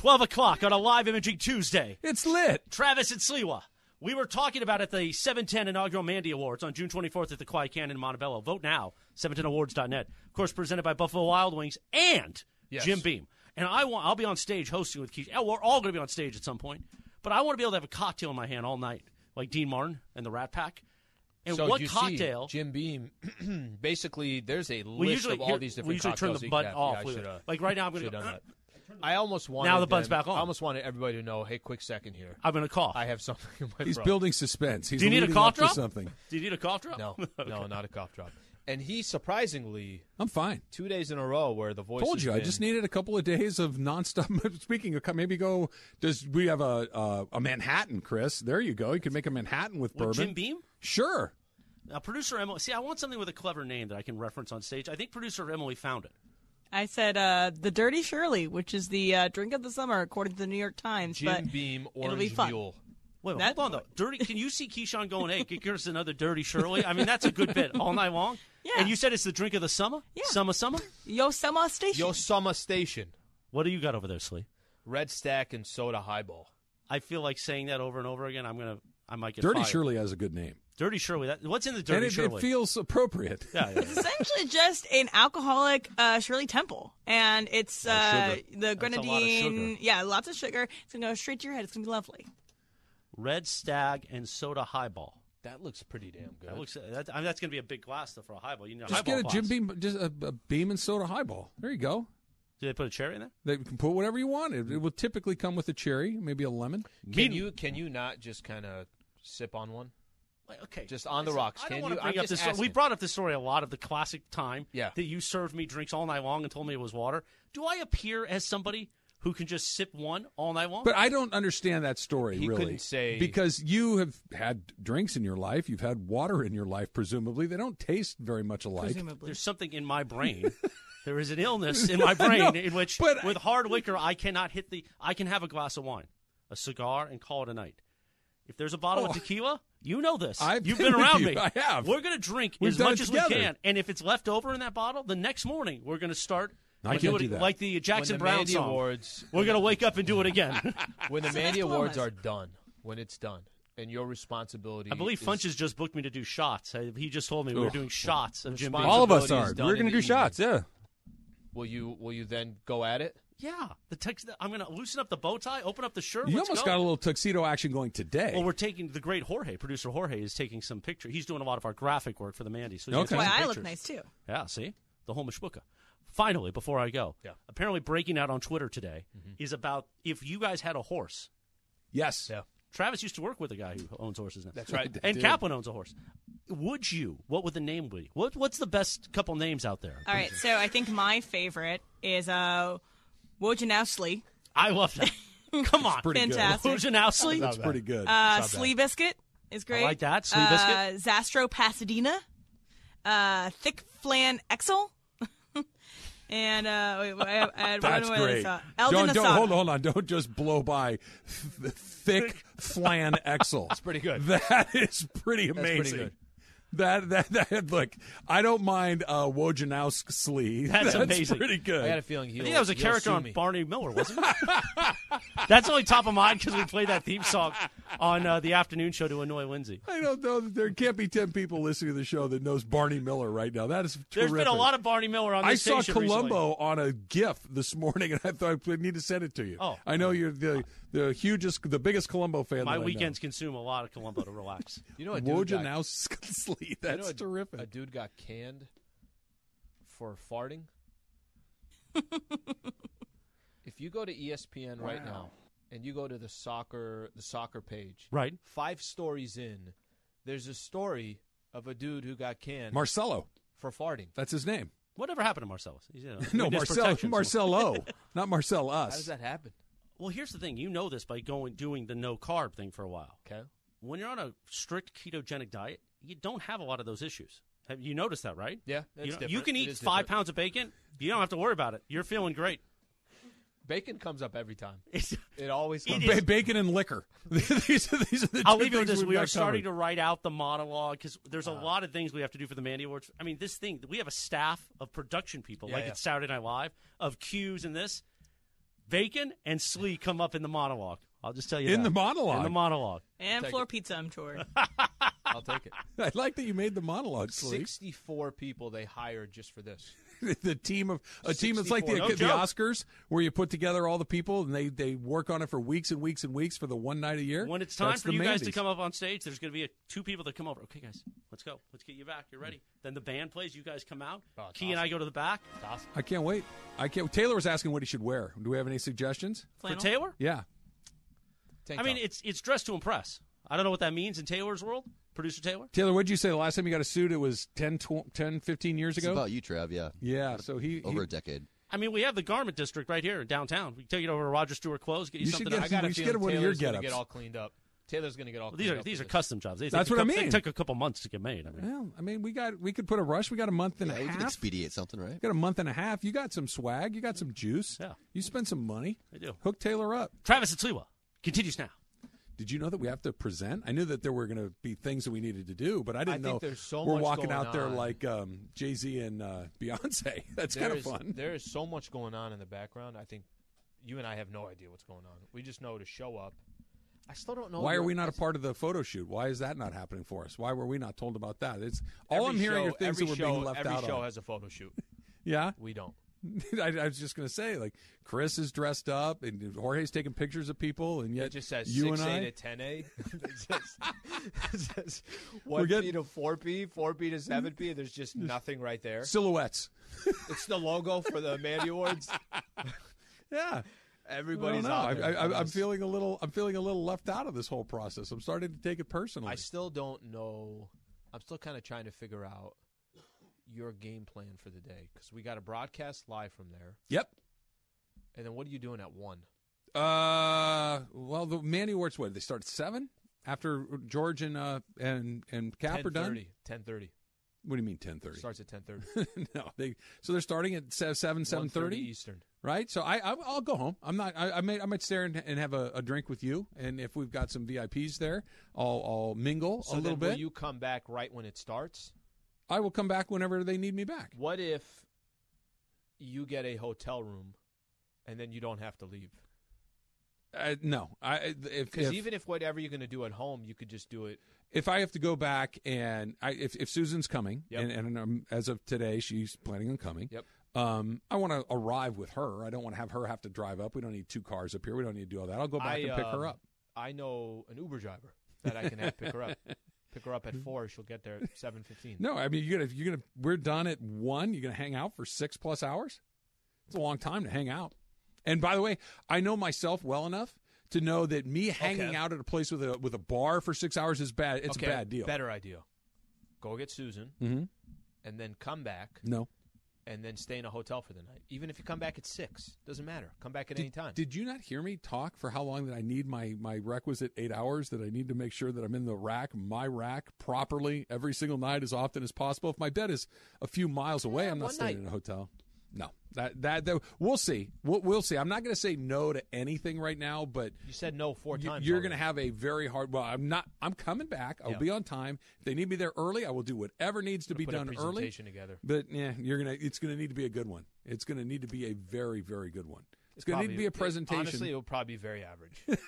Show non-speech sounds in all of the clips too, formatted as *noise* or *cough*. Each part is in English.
12 o'clock on a live imaging Tuesday. It's lit. Travis and Sliwa. We were talking about at the 710 inaugural Mandy Awards on June 24th at the Quiet Cannon in Montebello. Vote now, 710awards.net. Of course, presented by Buffalo Wild Wings and Yes. Jim Beam. And I want, I'll be on stage hosting with. Yeah, We're all going to be on stage at some point. But I want to be able to have a cocktail in my hand all night, like Dean Martin and the Rat Pack. And so what cocktail? See, Jim Beam. *clears throat* basically, there's a list usually, of all here- these different we usually turn the butt off. Yeah, I We- should've- like right now, I'm going to uh, that. I almost wanted Now the butt's them- back on. I almost wanted everybody to know. Hey, quick second here. I'm going to cough. I have something in my He's throat. building suspense. He's Do you need a leading cough up to drop? something. Do you need a cough drop? No, *laughs* no, not a cough drop. And he surprisingly I'm fine. two days in a row where the voice Told has you, I been- just needed a couple of days of nonstop. *laughs* Speaking of, maybe go. Does we have a a, a Manhattan, Chris? There you go. You can make a Manhattan with With bourbon. Jim Beam? Sure. Now, producer Emily. See, I want something with a clever name that I can reference on stage. I think producer Emily found it. I said uh, the Dirty Shirley, which is the uh, drink of the summer, according to the New York Times. Jim but Beam it'll be fun. Mule. Wait, That- hold on though. Dirty. Can you see Keyshawn going? Hey, give us another dirty Shirley. I mean, that's a good bit all night long. Yeah. And you said it's the drink of the summer. Yeah. Summer, summer. Yosema Station. Yosama Station, What do you got over there, Slee? Red Stag and Soda Highball. I feel like saying that over and over again. I'm gonna. I might get Dirty fired. Shirley has a good name, Dirty Shirley. That, what's in the and dirty it, Shirley? it feels appropriate. yeah, yeah. It's essentially just an alcoholic uh, Shirley Temple, and it's uh, the That's a lot of grenadine. sugar. Yeah, lots of sugar. It's gonna go straight to your head. It's gonna be lovely. Red Stag and soda highball. That looks pretty damn good. That looks. That, I mean, that's gonna be a big glass though for a highball. You know, Just highball get a Jim. Beam, just a, a Beam and soda highball. There you go. Do they put a cherry in there? They can put whatever you want. It, it will typically come with a cherry, maybe a lemon. can you can you not just kind of sip on one? Like, okay, Just on the listen, rocks. I don't Can want you? to bring I'm up this. just story. We brought up this story a lot of the classic time. Yeah. that you served me drinks all night long and told me it was water. Do I appear as somebody who can just sip one all night long? But I don't understand that story He really. couldn't say- because you have had drinks in your life, you've had water in your life. Presumably, they don't taste very much alike. Presumably. There's something in my brain. *laughs* there is an illness in *laughs* my brain in which, but- with hard liquor, I cannot hit the. I can have a glass of wine, a cigar, and call it a night. If there's a bottle Oh. of tequila, you know this. I've You've been been around you. me. I have. We're going to drink We've as much as we can, and if it's left over in that bottle, the next morning we're going to start. I can't it do that. like the Jackson when the Brown Mandy song. Awards, We're going to wake up and do it again. *laughs* when the So Mandy Awards are done, when it's done, and your responsibility. I believe is, Funches just booked me to do shots. I- He just told me we're doing shots of Jim All of us are. done We're gonna the do shots. Yeah. Will you? Will you then go at it? Yeah, the text. I'm going to loosen up the bow tie, open up the shirt. You let's almost go. got a little tuxedo action going today. Well, we're taking the great Jorge, producer Jorge, is taking some pictures. He's doing a lot of our graphic work for the Mandy. So he's gonna Okay. take Why I look nice too. Yeah, see the whole mishpuka. Finally, before I go, Yeah. apparently breaking out on Twitter today is about if you guys had a horse. yes. Yeah. Travis used to work with a guy who owns horses now. That's right. And did. Kaplan owns a horse. Would you? What would the name be? What, what's the best couple names out there? All right, so I think my favorite is uh, Wojanowski. I love that. *laughs* Come on, pretty good. Fantastic. Wojanowski? That's pretty good. Uh, Slee Biscuit is great. I like that, Slee Uh, Zastro Pasadena. Uh, Thick Flan Exel. *laughs* and uh, wait, wait, I, I had That's one more great. that's, uh, don't, don't Asada. hold on, hold on. Don't just blow by th- thick *laughs* flan Excel. That's pretty good. That is pretty amazing. pretty good. That, that *laughs* that look, I don't mind uh, Wojnarowski. *laughs* That's amazing. pretty good. I had a feeling he. I think that was a character on Barney Miller, wasn't it? *laughs* That's only top of mind because we played that theme song on uh, the afternoon show to annoy Lindsay. I don't know. that There can't be ten people listening to the show that knows Barney Miller right now. That is. There's been a lot of Barney Miller on this. I saw station recently. Columbo on a GIF this morning, and I thought I need to send it to you. Oh. I know you're the the hugest, the biggest Columbo fan. My that I know. weekends consume a lot of Columbo to relax. *laughs* You know, a dude got, Wojnarowski. you That's know a- terrific. A dude got canned for farting. *laughs* if you go to ESPN right now and you go to the soccer the soccer page, Right. five stories in, there's a story of a dude who got canned Marcelo. for farting. That's his name. Whatever happened to Marcellus? You know, *laughs* No, witness Marcel, protection. Marcelo, not Marcel Us. How does that happen? Well, here's the thing. You know this by going doing the no carb thing for a while. Okay. When you're on a strict ketogenic diet, you don't have a lot of those issues. Have you noticed that, right? Yeah, You, it's know, you can eat five different. pounds of bacon. You don't have to worry about it. You're feeling great. Bacon comes up every time. *laughs* It's, It always comes. is- Ba- bacon and liquor. *laughs* these, are, these are the I'll two leave you with things this. we've We are starting covered. to write out the monologue because there's Uh. a lot of things we have to do for the Mandy Awards. I mean, this thing, we have a staff of production people, Yeah, like yeah. it's Saturday Night Live, of cues and this. Bacon and Slee come up in the monologue. I'll just tell you In that. the monologue? In the monologue. And floor it. pizza, I'm sure. *laughs* I'll take it. I like that you made the monologue. Slee. Sixty-four people they hired just for this. *laughs* the team of a team that's like the, No the joke. Oscars, where you put together all the people and they they work on it for weeks and weeks and weeks for the one night a year. When it's time That's for the you guys to come up on stage, there's going to be a, two people that come over. Okay, guys, let's go. Let's get you back. You're ready. Then the band plays. You guys come out. Oh, it's Key and I go to the back. It's awesome. I can't wait. I can't. Taylor was asking what he should wear. Do we have any suggestions? Flannel. For Taylor? Yeah. Tank I mean, it's it's dressed to impress. I don't know what that means in Taylor's world. Producer Taylor? Taylor, what did you say the last time you got a suit? It was 10, 12, 10 15 years It's ago. about you, Trav. Yeah, yeah. So he, he over a decade. I mean, we have the garment district right here in downtown. We can take it over to Roger Stuart Clothes, get you, You should something. get. I got a should get one of your get-ups. get all cleaned up. Taylor's going to get all. Well, these are these are custom jobs. They That's take what a I cou- They mean. took a couple months to get made. I mean, Well, I mean, we got we could put a rush. We got a month and Yeah, a we can half. expedite something, right? got a month and a half. You got some swag. You got some juice. Yeah. You spend some money. I do. Hook Taylor up. Travis Atsliwa continues now. Did you know that we have to present? I knew that there were going to be things that we needed to do, but I didn't I know there's so we're much walking out there on. like um, Jay Z and uh, Beyonce. *laughs* That's kind of fun. There is so much going on in the background. I think you and I have no idea what's going on. We just know to show up. I still don't know. Why are we not a part of the photo shoot? Why is that not happening for us? Why were we not told about that? It's all Every I'm hearing show- are things that were show, being left every out. Every show on. has a photo shoot. *laughs* Yeah, We don't. *laughs* I, I was just going to say, like Chris is dressed up and Jorge's taking pictures of people, and yet It just says you six and A I. to ten A. *laughs* *laughs* it says, it says We're one getting- P to four P, four P to seven P. There's just nothing right there. Silhouettes. It's the logo for the Mandy Awards. Yeah, Everybody's I don't out know. there. I, I, I'm feeling a little. I'm feeling a little left out of this whole process. I'm starting to take it personally. I still don't know. I'm still kind of trying to figure out your game plan for the day because we got a broadcast live from there, yep. and then what are you doing at one? Uh, well, the Mandy Awards. What they start at seven after George and uh and and Cap are done. 10:30. 10:30. What do you mean ten thirty? Starts at 10:30. *laughs* no, they so they're starting at seven seven 1:30 thirty, Eastern. right? So I, I I'll go home. I'm not. I, I may I might stay and, and have a, a drink with you, and if we've got some VIPs there, I'll I'll mingle So a little bit. will you come back right when it starts? I will come back whenever they need me back. What if you get a hotel room and then you don't have to leave? Uh, no, I Because even if whatever you're going to do at home, you could just do it. if I have to go back and I if, if Susan's coming Yep. and, and um, as of today she's planning on coming. Yep. Um, I want to arrive with her. I don't want to have her have to drive up. We don't need two cars up here. We don't need to do all that. I'll go back I, and pick her um, up. I know an Uber driver that I can have pick her up. *laughs* Pick her up at four. She'll get there at *laughs* seven fifteen. No, I mean you're gonna you're gonna we're done at one. You're gonna hang out for six plus hours. It's a long time to hang out. And by the way, I know myself well enough to know that me hanging Okay. out at a place with a with a bar for six hours is bad. It's okay, a bad deal. Better idea. Go get Susan Mm-hmm. and then come back No. And then stay in a hotel for the night. Even if you come back at six, doesn't matter. Come back at Did, any time. did you not hear me talk for how long that I need my my requisite eight hours? That I need to make sure that I'm in the rack, my rack, properly every single night as often as possible. If my bed is a few miles away, Yeah, I'm not staying night. in a hotel. No, that that, that we'll see. We'll, we'll see. I'm not going to say no to anything right now, but you said no four you- times. you're going to have a very hard. Well, I'm not. I'm coming back. I'll Yeah. be on time. If they need me there early, I will do whatever needs to be done early. presentation together. But yeah, you're gonna. It's gonna need to be a good one. It's gonna need to be a very, very good one. It's, gonna need to be a presentation. Honestly, it'll probably be very average. *laughs*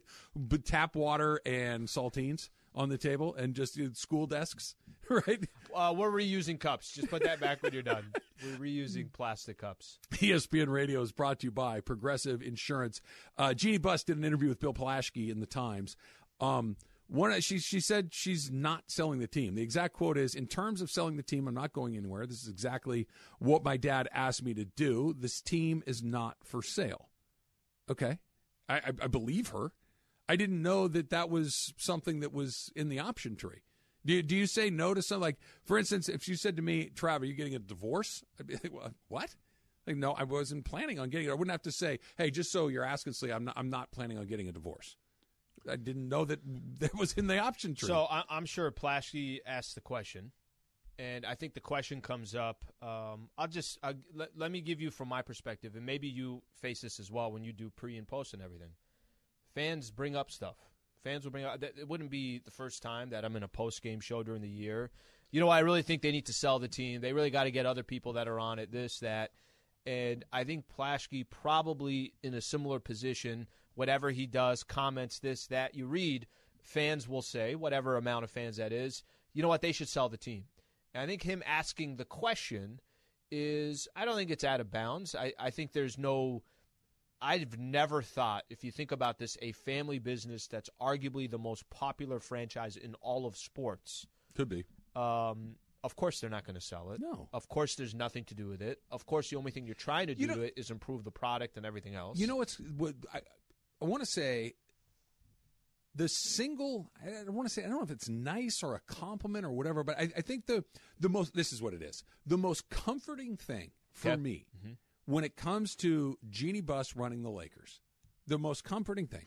*laughs* but tap water and saltines on the table and just uh, school desks, *laughs* right? uh, we're reusing cups. Just put that back when you're done. We're reusing plastic cups. *laughs* ESPN Radio is brought to you by Progressive Insurance. Uh, Jeanie Buss did an interview with Bill Plaschke in the Times. Um, one, she she said she's not selling the team. The exact quote is, "In terms of selling the team, I'm not going anywhere. This is exactly what my dad asked me to do. This team is not for sale." Okay, I, I, I believe her. I didn't know that that was something that was in the option tree. Do you, do you say no to something like, for instance, if you said to me, "Trav, are you getting a divorce?" I'd be like, "What? what? Like, no, I wasn't planning on getting it. I wouldn't have to say, "Hey, just so you're asking, Slee, I'm not, I'm not planning on getting a divorce." I didn't know that *laughs* that was in the option tree. So I'm sure Plaschke asked the question, and I think the question comes up. Um, I'll just uh, let, let me give you from my perspective, and maybe you face this as well when you do pre and post and everything. Fans bring up stuff. Fans will bring up. that- It wouldn't be the first time that I'm in a post game show during the year. You know, I really think they need to sell the team. They really got to get other people that are on it. This that. And I think Plaschke probably in a similar position. Whatever he does, comments this, that you read, fans will say, whatever amount of fans that is, you know what, they should sell the team. And I think him asking the question is, I don't think it's out of bounds. I, I think there's no. I've never thought, if you think about this, a family business that's arguably the most popular franchise in all of sports. Could be. Um, of course, they're not going to sell it. No. Of course, there's nothing to do with it. Of course, the only thing you're trying to do You know- to it is improve the product and everything else. You know what's what I, I want to say. The single, I don't want to say, I don't know if it's nice or a compliment or whatever, but I, I think the the most. This is what it is. The most comforting thing for Okay. me when it comes to Jeanie Buss running the Lakers, the most comforting thing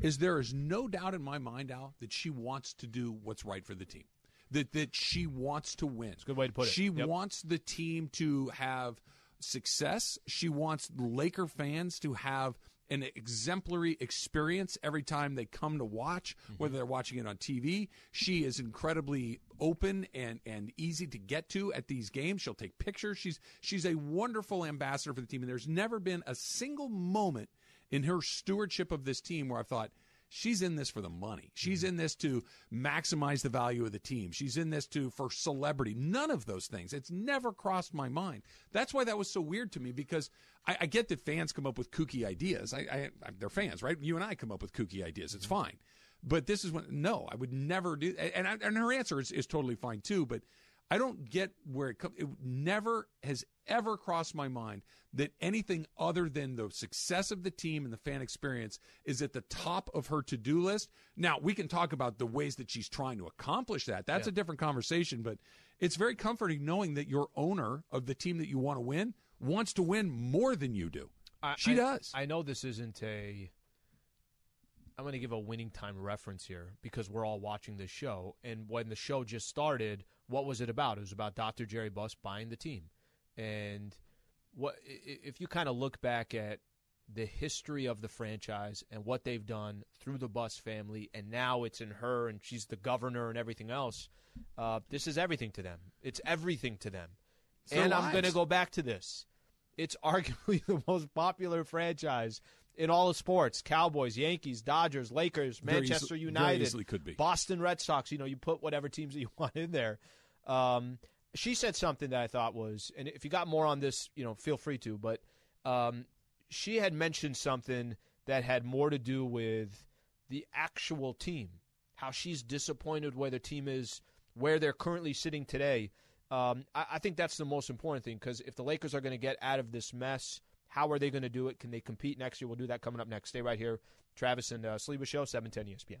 is there is no doubt in my mind, Al, that she wants to do what's right for the team. That that she wants to win. It's a good way to put it. She Yep. wants the team to have success. She wants Laker fans to have an exemplary experience every time they come to watch, mm-hmm. whether they're watching it on TV. She is incredibly open and and easy to get to at these games. She'll take pictures. She's she's a wonderful ambassador for the team, and there's never been a single moment in her stewardship of this team where I've thought she's in this for the money. She's mm-hmm. in this to maximize the value of the team. She's in this to for celebrity. None of those things. It's never crossed my mind. That's why that was so weird to me because I, I get that fans come up with kooky ideas. I, I, they're fans, right? You and I come up with kooky ideas. It's mm-hmm. fine. But this is when no, I would never do. And I, and her answer is, is totally fine too. But I don't get where it comes. It never has ever crossed my mind that anything other than the success of the team and the fan experience is at the top of her to do list. Now, we can talk about the ways that she's trying to accomplish that. That's a different conversation, but it's very comforting knowing that your owner of the team that you want to win wants to win more than you do. I, she I- does. I know this isn't a. I'm going to give a winning time reference here because we're all watching this show. And when the show just started, what was it about? It was about Dr. Jerry Buss buying the team. And what if you kind of look back at the history of the franchise and what they've done through the Buss family, and now it's in her, and she's the governor and everything else. Uh, this is everything to them. It's everything to them. and I'm going to go back to this. It's *laughs* arguably the most popular franchise in all of sports: Cowboys, Yankees, Dodgers, Lakers, Manchester easily- United, easily could be. Boston Red Sox. You know, you put whatever teams that you *laughs* want in there. Um, she said something that I thought was, and if you got more on this, you know, feel free to. But um, she had mentioned something that had more to do with the actual team, how she's disappointed where the team is, where they're currently sitting today. Um, I, I think that's the most important thing because if the Lakers are going to get out of this mess, how are they going to do it? Can they compete next year? We'll do that coming up next. Stay right here. Travis and uh, Sleba Show, 710 ESPN.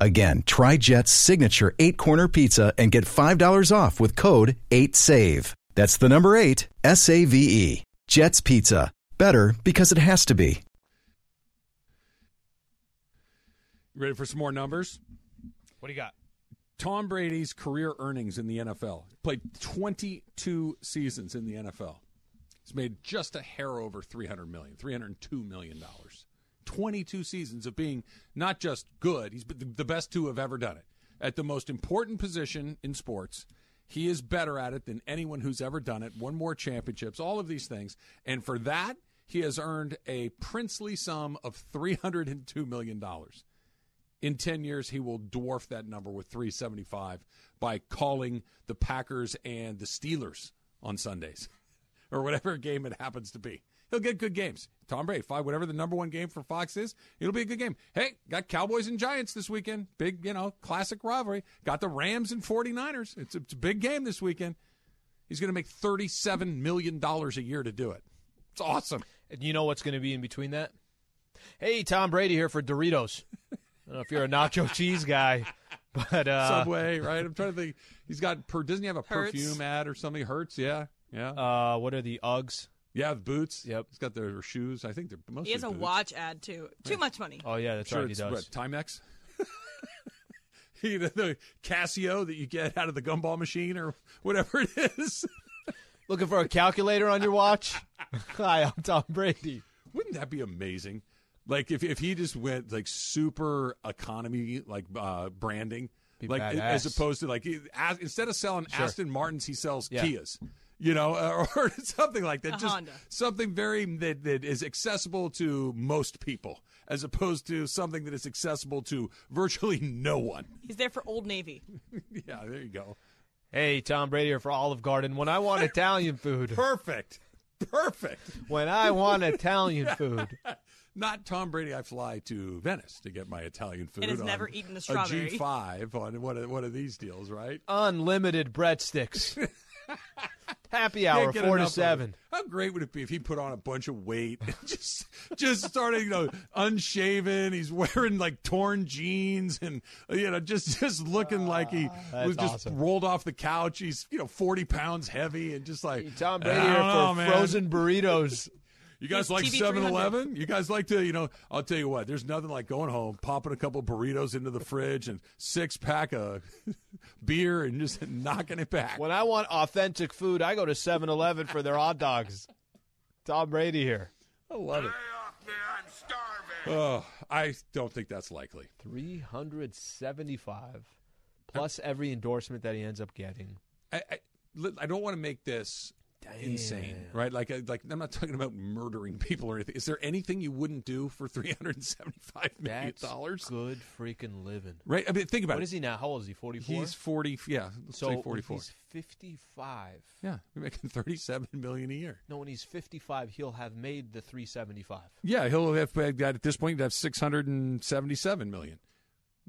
Again, try Jet's signature eight corner pizza and get $5 off with code 8SAVE. That's the number eight, S A V E. Jet's Pizza. Better because it has to be. Ready for some more numbers? What do you got? Tom Brady's career earnings in the NFL. Played 22 seasons in the NFL. He's made just a hair over 300 million, 302 million dollars. 22 seasons of being not just good, he's the best to have ever done it. At the most important position in sports, he is better at it than anyone who's ever done it. Won more championships, all of these things. And for that, he has earned a princely sum of 302 million dollars in 10 years he will dwarf that number with 375 by calling the Packers and the Steelers on Sundays *laughs* or whatever game it happens to be. He'll get good games. Tom Brady, five, whatever the number one game for Fox is, it'll be a good game. Hey, got Cowboys and Giants this weekend. Big, you know, classic rivalry. Got the Rams and 49ers. It's a, it's a big game this weekend. He's going to make $37 million a year to do it. It's awesome. And you know what's going to be in between that? Hey, Tom Brady here for Doritos. *laughs* I don't know if you're a nacho *laughs* cheese guy, But uh, Subway, right? I'm trying to think. He's got. Per, doesn't he have a Hertz. perfume ad or something? Hurts, yeah, yeah, uh, what are the Uggs? Yeah. The boots. Yep. He's got their shoes. I think they're mostly. He has a boots. watch ad too. Too much money. Oh yeah, that's Sure, right. He does. what Timex. *laughs* He- the, the Casio that you get out of the gumball machine or whatever it is. *laughs* Looking for a calculator on your watch? *laughs* Hi, I'm Tom Brady. Wouldn't that be amazing? Like if if he just went like super economy like uh, branding, Be like badass. as opposed to like as, instead of selling Sure. Aston Martins, he sells Yeah. Kias. You know, or, uh, *laughs* or something like that. A just Honda. something very that, that is accessible to most people, as opposed to something that is accessible to virtually *laughs* no one. He's there for Old Navy. *laughs* Yeah, there you go. Hey, Tom Brady here for Olive Garden. When I want Italian food, Perfect, perfect. when I want Italian food, Not Tom Brady. I fly to Venice to get my Italian food. And has on never eaten a A strawberry. G5 on one of, one of these deals, right? unlimited breadsticks. Happy hour, Can't four to enough of it. seven. How great would it be if he put on a bunch of weight and *laughs* just just started, you know, unshaven. He's wearing like torn jeans and you know, just just looking ah, like he was just awesome. rolled off the couch. He's you know forty pounds heavy and just like Tom Brady don't know, for man. frozen burritos. You guys like TV 7 Eleven? You guys like to, you know, I'll tell you what, there's nothing like going home, popping a couple burritos into the fridge and six pack of *laughs* beer and just *laughs* knocking it back. When I want authentic food, I go to 7 Eleven for their hot dogs. Tom Brady here. I love it. Oh, I don't think that's likely. 375 plus every endorsement that he ends up getting. I, I, I don't want to make this insane, right? Like, I- like I'm not talking about murdering people or anything. Is there anything you wouldn't do for 375 million dollars? good freaking living. Right? I mean, think about What What is he now? How old is he? 44? He's 40. Yeah, let's so say 44. he's 55. Yeah, we're making 37 million a year. No, when he's 55, he'll have made the 375. Yeah, he'll have got at this point he'd have 677 million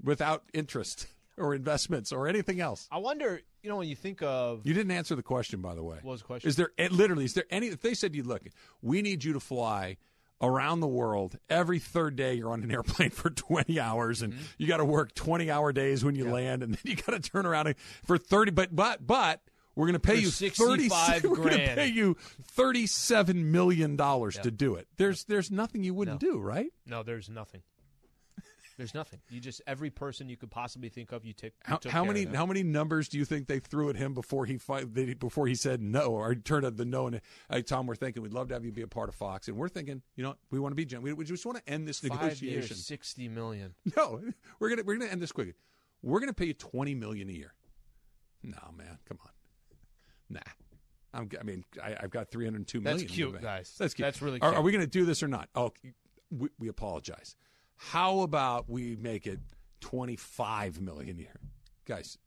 without interest or investments or anything else. I wonder, you know, when you think of You didn't answer the question, by the way. What was the question? Is there eh, literally? Is there any? If they said you look, we need you to fly around the world every third day. You're on an *laughs* airplane for 20 hours, and you got to work 20 hour days when you land, and *laughs* then you got to turn around for 30. But but but. We're going to pay For you *laughs* 65 We're going to pay you thirty-seven million dollars to do it. There's there's nothing you wouldn't do, right? no, there's nothing. There's nothing. You just every person you could possibly think of, you take. you How, took how care many of how many numbers do you think they threw at him before he fi- they, before he said no or turned out the no and hey Tom we're thinking we'd love to have you be a part of Fox and we're thinking you know we want to be gen- we, we just want to end this Five negotiation. years, 60 million. *laughs* no we're gonna we're gonna end this quickly we're gonna pay you twenty million a year. No man come on. Nah. I'm, I mean I, I've got three hundred two million That's cute, guys. that's cute. That's really are, are we gonna do this or not? Oh we, we apologize how about we make it twenty five million a year guys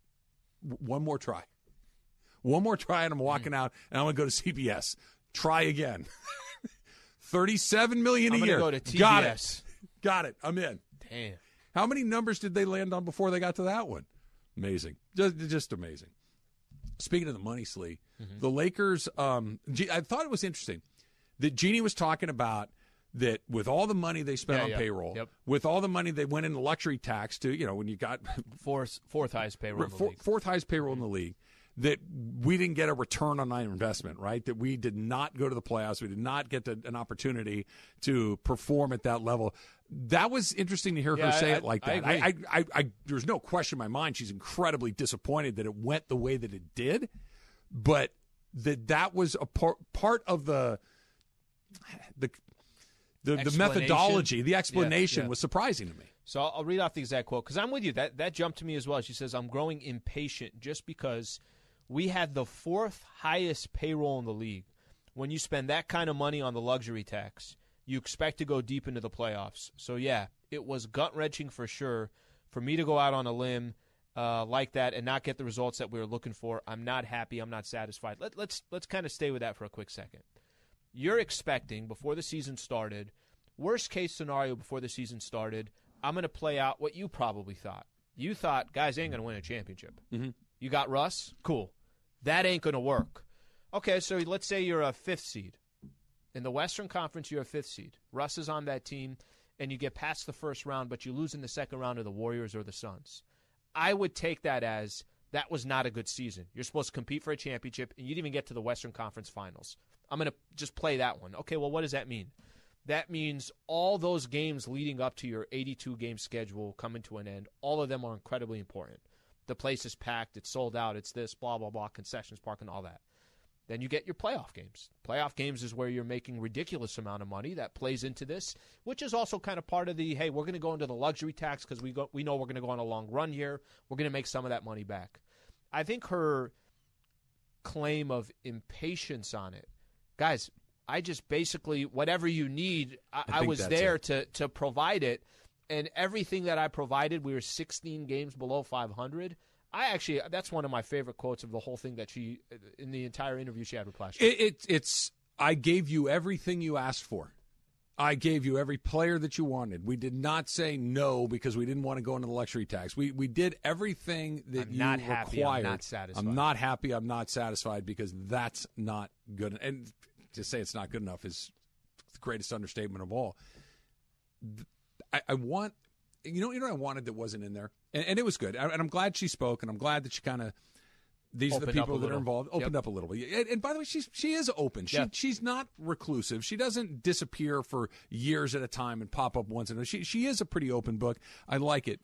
w- one more try. One more try, and I'm walking out, and I'm going to go to CBS. Try again. *laughs* Thirty-seven million a I'm year. go to Got it. Got it. I'm in. Damn. How many numbers did they land on before they got to that one? Amazing. Just, just amazing. Speaking of the money, Slee, Mm-hmm. the Lakers. Um, I thought it was interesting that Jeanie was talking about that with all the money they spent Yeah, on yeah. payroll, Yep. with all the money they went into luxury tax to, you know, when you got *laughs* Fourth, fourth highest payroll. in the four- fourth highest payroll in the league. That we didn't get a return on our investment, right? That we did not go to the playoffs. We did not get the, an opportunity to perform at that level. That was interesting to hear Yeah, her say I- it like that. I, I, I, there's no question in my mind. She's incredibly disappointed that it went the way that it did, but that that was a part part of the the the, the methodology, the explanation yeah. was surprising to me. So I'll, I'll read off the exact quote because I'm with you. That that jumped to me as well. She says, "I'm growing impatient just because we had the fourth highest payroll in the league. When you spend that kind of money on the luxury tax, you expect to go deep into the playoffs. So yeah, it was gut wrenching for sure for me to go out on a limb." Uh, like that and not get the results that we were looking for. I'm not happy. I'm not satisfied. Let, let's let's kind of stay with that for a quick second. You're expecting before the season started, worst case scenario before the season started, I'm going to play out what you probably thought. You thought guys ain't going to win a championship. Mm-hmm. You got Russ, cool. That ain't going to work. Okay, so let's say you're a fifth seed in the Western Conference. You're a fifth seed. Russ is on that team, and you get past the first round, but you lose in the second round to the Warriors or the Suns. I would take that as that was not a good season. You're supposed to compete for a championship, and you didn't even get to the Western Conference Finals. I'm going to just play that one. Okay, well, what does that mean? That means all those games leading up to your 82 game schedule coming to an end, all of them are incredibly important. The place is packed, it's sold out, it's this, blah, blah, blah, concessions park, and all that. Then you get your playoff games. Playoff games is where you're making ridiculous amount of money that plays into this, which is also kind of part of the hey, we're going to go into the luxury tax because we go we know we're going to go on a long run here. We're going to make some of that money back. I think her claim of impatience on it, guys. I just basically whatever you need, I, I I was there it. to to provide it, and everything that I provided, we were 16 games below 500. I actually, that's one of my favorite quotes of the whole thing that she, in the entire interview she had with Plash. It, it, it's I gave you everything you asked for. I gave you every player that you wanted. We did not say no because we didn't want to go into the luxury tax. We we did everything that I'm you not happy, I'm required. not satisfied. I'm not happy. I'm not satisfied because that's not good. And to say it's not good enough is the greatest understatement of all. I, I want you know you know what I wanted that wasn't in there, and, and it was good. And I'm glad she spoke, and I'm glad that she kind of these are the people that are involved. Opened Yep. up a little bit. And, and by the way, she's she is open. She Yeah. she's not reclusive. She doesn't disappear for years at a time and pop up once in a. She she is a pretty open book. I like it.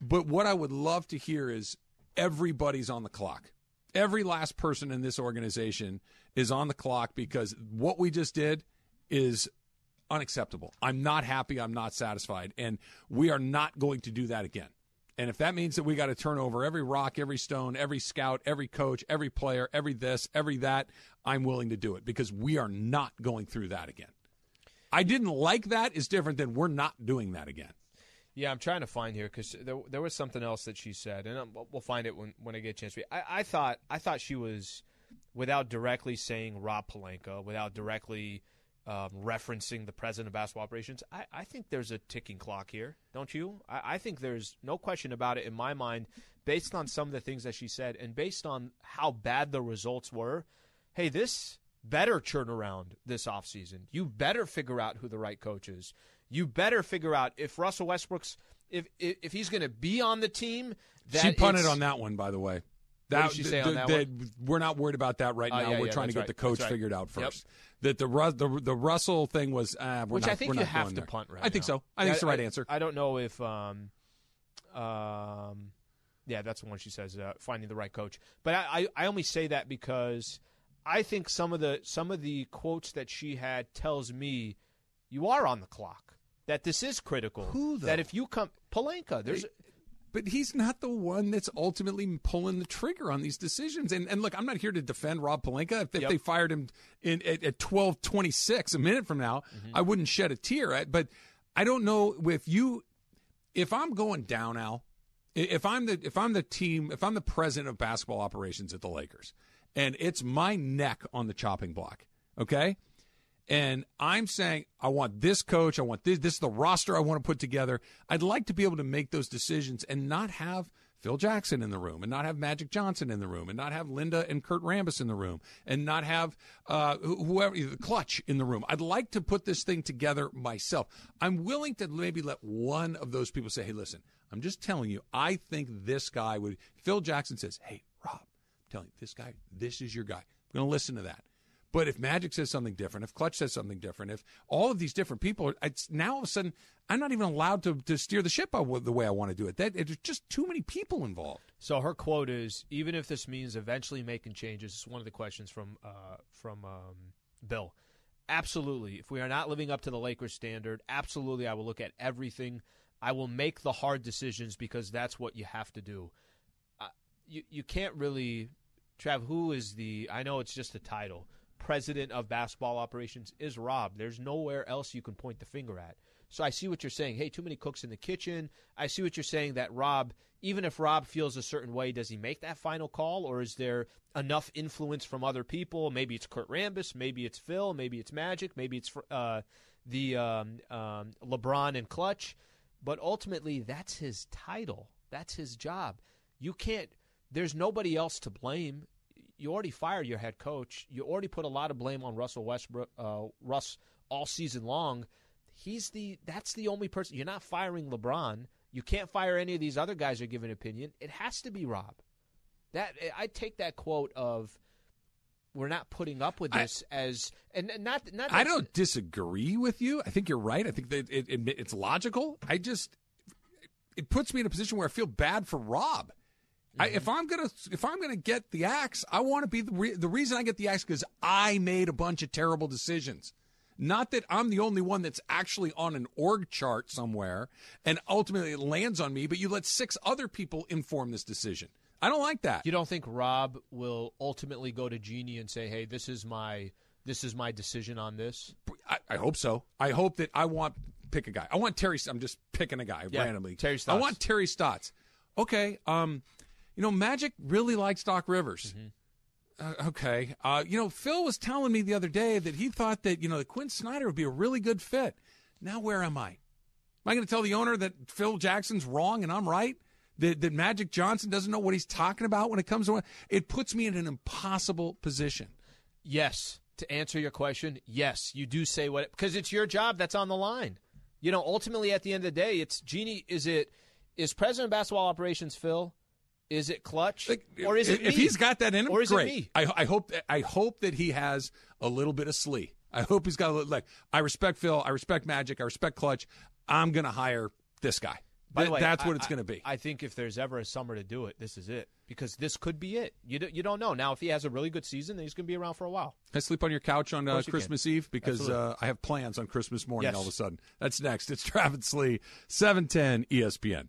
But what I would love to hear is everybody's on the clock. Every last person in this organization is on the clock because what we just did is unacceptable. I'm not happy. I'm not satisfied. And we are not going to do that again. And if that means that we got to turn over every rock, every stone, every scout, every coach, every player, every this, every that, I'm willing to do it because we are not going through that again. I didn't like that is different than we're not doing that again. Yeah, I'm trying to find here because there, there was something else that she said, and um, we'll find it when, when I get a chance. I, I thought I thought she was, without directly saying Rob Pelinka, without directly um, referencing the president of basketball operations, I, I think there's a ticking clock here, don't you? I, I think there's no question about it in my mind, based on some of the things that she said, and based on how bad the results were. Hey, this better turn around this offseason. You better figure out who the right coach is. You better figure out if Russell Westbrook's if if, if he's going to be on the team. That she punted on that one, by the way. What did she say on that We're not worried about that right Oh, now. yeah, we're yeah, trying to get right. the coach right. figured out Yep. first. That the, the the Russell thing was, uh, we're which not, I think we're you have to there. punt right I think so. I think it's the right I, answer. I don't know if um um yeah, that's the one she says uh, finding the right coach. But I, I I only say that because I think some of the some of the quotes that she had tells me you are on the clock. That this is critical. Who, though? That if you come Pelinka, there's but he's not the one that's ultimately pulling the trigger on these decisions. And and look, I'm not here to defend Rob Pelinka. If, if Yep. they fired him in at, at 12:26 a minute from now, Mm-hmm. I wouldn't shed a tear. I- But I don't know if you, if I'm going down, Al, if I'm the if I'm the team, if I'm the president of basketball operations at the Lakers, and it's my neck on the chopping block, okay. And I'm saying, I want this coach. I want this. This is the roster I want to put together. I'd like to be able to make those decisions and not have Phil Jackson in the room, and not have Magic Johnson in the room, and not have Linda and Kurt Rambis in the room, and not have uh, whoever the Klutch in the room. I'd like to put this thing together myself. I'm willing to maybe let one of those people say, "Hey, listen, I'm just telling you. I think this guy would." Phil Jackson says, "Hey, Rob, I'm telling you, this guy, this is your guy. I'm going to listen to that." But if Magic says something different, if Klutch says something different, if all of these different people, are, it's now all of a sudden I'm not even allowed to, to steer the ship the way I want to do it. That there's just too many people involved. So her quote is, "Even if this means eventually making changes." it's one of the questions from uh, from um, Bill. Absolutely, if we are not living up to the Lakers standard, absolutely, I will look at everything. I will make the hard decisions because that's what you have to do. Uh, you you can't really, Trav. Who is the? I know it's just a title. President of basketball operations is Rob. There's nowhere else you can point the finger at. So I see what you're saying. Hey, too many cooks in the kitchen. I see what you're saying that Rob, even if Rob feels a certain way, does he make that final call or is there enough influence from other people? Maybe it's Kurt Rambis, maybe it's Phil, maybe it's Magic, maybe it's uh, the um, um, LeBron and Klutch. But ultimately, that's his title. That's his job. You can't, there's nobody else to blame. You already fired your head coach. You already put a lot of blame on Russell Westbrook, uh, Russ all season long. He's the that's the only person. You're not firing LeBron. You can't fire any of these other guys who give an opinion. It has to be Rob. That I take that quote of we're not putting up with I- this as and and not not I don't disagree with you. I think you're right. I think that it, it, it's logical. I just it puts me in a position where I feel bad for Rob. I, if I'm gonna if I'm gonna get the axe, I want to be the re- the reason I get the axe because I made a bunch of terrible decisions. Not that I'm the only one that's actually on an org chart somewhere and ultimately it lands on me, but you let six other people inform this decision. I don't like that. You don't think Rob will ultimately go to Jeanie and say, "Hey, this is my this is my decision on this"? I, I hope so. I hope that I want pick a guy. I want Terry. I'm just picking a guy Yeah, randomly. Terry I want Terry Stotts. Okay. Um, you know, Magic really likes Doc Rivers. Mm-hmm. Uh, okay. Uh, you know, Phil was telling me the other day that he thought that you know that Quin Snyder would be a really good fit. Now, where am I? Am I going to tell the owner that Phil Jackson's wrong and I'm right? That, that Magic Johnson doesn't know what he's talking about when it comes to it puts me in an impossible position. Yes. To answer your question, yes, you do say what because it's your job that's on the line. You know, ultimately at the end of the day, it's Jeanie. Is it is President of Basketball Operations Phil? Is it Klutch Like, or is if, it if me? he's got that in him? Or is it me? I, I hope that, I hope that he has a little bit of slee. I hope he's got a little like I respect Phil, I respect Magic, I respect Klutch. I'm going to hire this guy. By the way, that's I- what it's going to be. I think if there's ever a summer to do it, this is it because this could be it. You do, you don't know. Now, if he has a really good season, then he's going to be around for a while. I sleep on your couch on uh, you can. Christmas Eve because uh, I have plans on Christmas morning. Yes. All of a sudden, that's next. It's *laughs* Travis Lee, seven ten ESPN.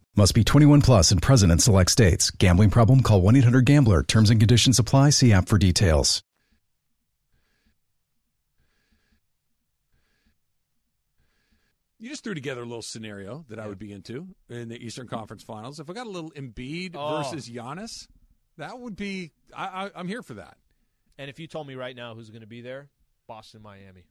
Must be 21 plus and present in select states. Gambling problem? Call 1 800 Gambler. Terms and conditions apply. See app for details. You just threw together a little scenario that I would be into in the Eastern Conference Finals. If I got a little Embiid Oh. versus Giannis, that would be. I, I, I'm here for that. And if you told me right now who's going to be there, Boston, Miami.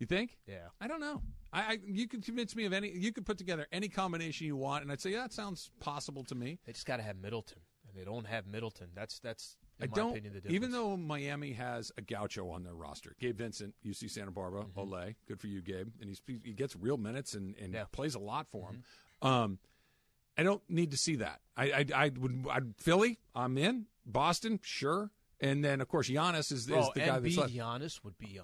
You think? Yeah. I don't know. I, I you could convince me of any. You could put together any combination you want, and I'd say yeah, that sounds possible to me. They just got to have Middleton, and they don't have Middleton. That's that's in I my don't. opinion the difference. even though Miami has a Gaucho on their roster, Gabe Vincent, UC Santa Barbara, Olay, good for you, Gabe, and he's, he gets real minutes and, and Yeah. plays a lot for him. Um, I don't need to see that. I I, I would I'd, Philly, I'm in. Boston, sure, and then of course Giannis is, is Bro, the guy that's left. Giannis would be